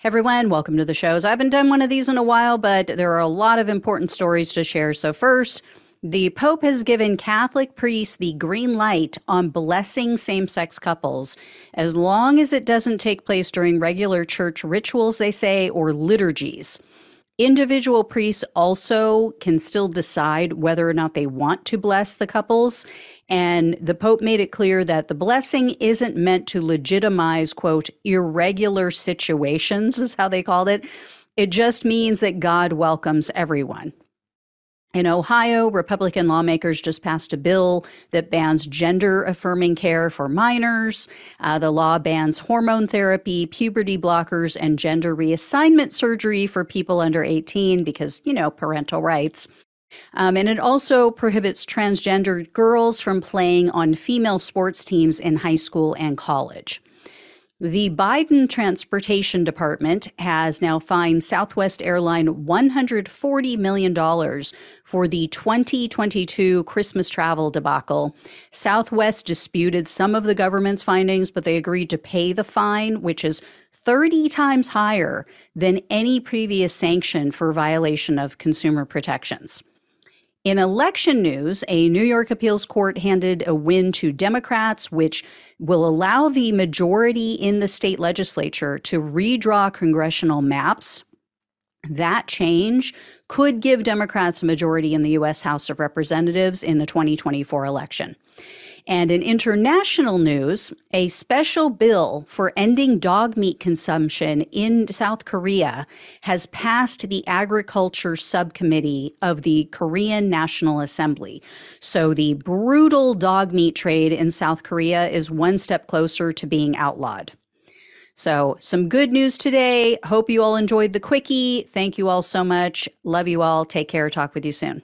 Hey everyone, welcome to the shows. I haven't done one of these in a while, but there are a lot of important stories to share. So, first, the Pope has given Catholic priests the green light on blessing same sex couples as long as it doesn't take place during regular church rituals, they say, or liturgies. Individual priests also can still decide whether or not they want to bless the couples. And the Pope made it clear that the blessing isn't meant to legitimize, quote, irregular situations, is how they called it. It just means that God welcomes everyone. In Ohio, Republican lawmakers just passed a bill that bans gender affirming care for minors. Uh, the law bans hormone therapy, puberty blockers, and gender reassignment surgery for people under 18 because, you know, parental rights. Um, and it also prohibits transgender girls from playing on female sports teams in high school and college. The Biden Transportation Department has now fined Southwest Airline $140 million for the 2022 Christmas travel debacle. Southwest disputed some of the government's findings, but they agreed to pay the fine, which is 30 times higher than any previous sanction for violation of consumer protections. In election news, a New York appeals court handed a win to Democrats, which will allow the majority in the state legislature to redraw congressional maps. That change could give Democrats a majority in the U.S. House of Representatives in the 2024 election. And in international news, a special bill for ending dog meat consumption in South Korea has passed the Agriculture Subcommittee of the Korean National Assembly. So the brutal dog meat trade in South Korea is one step closer to being outlawed. So, some good news today. Hope you all enjoyed the quickie. Thank you all so much. Love you all. Take care. Talk with you soon.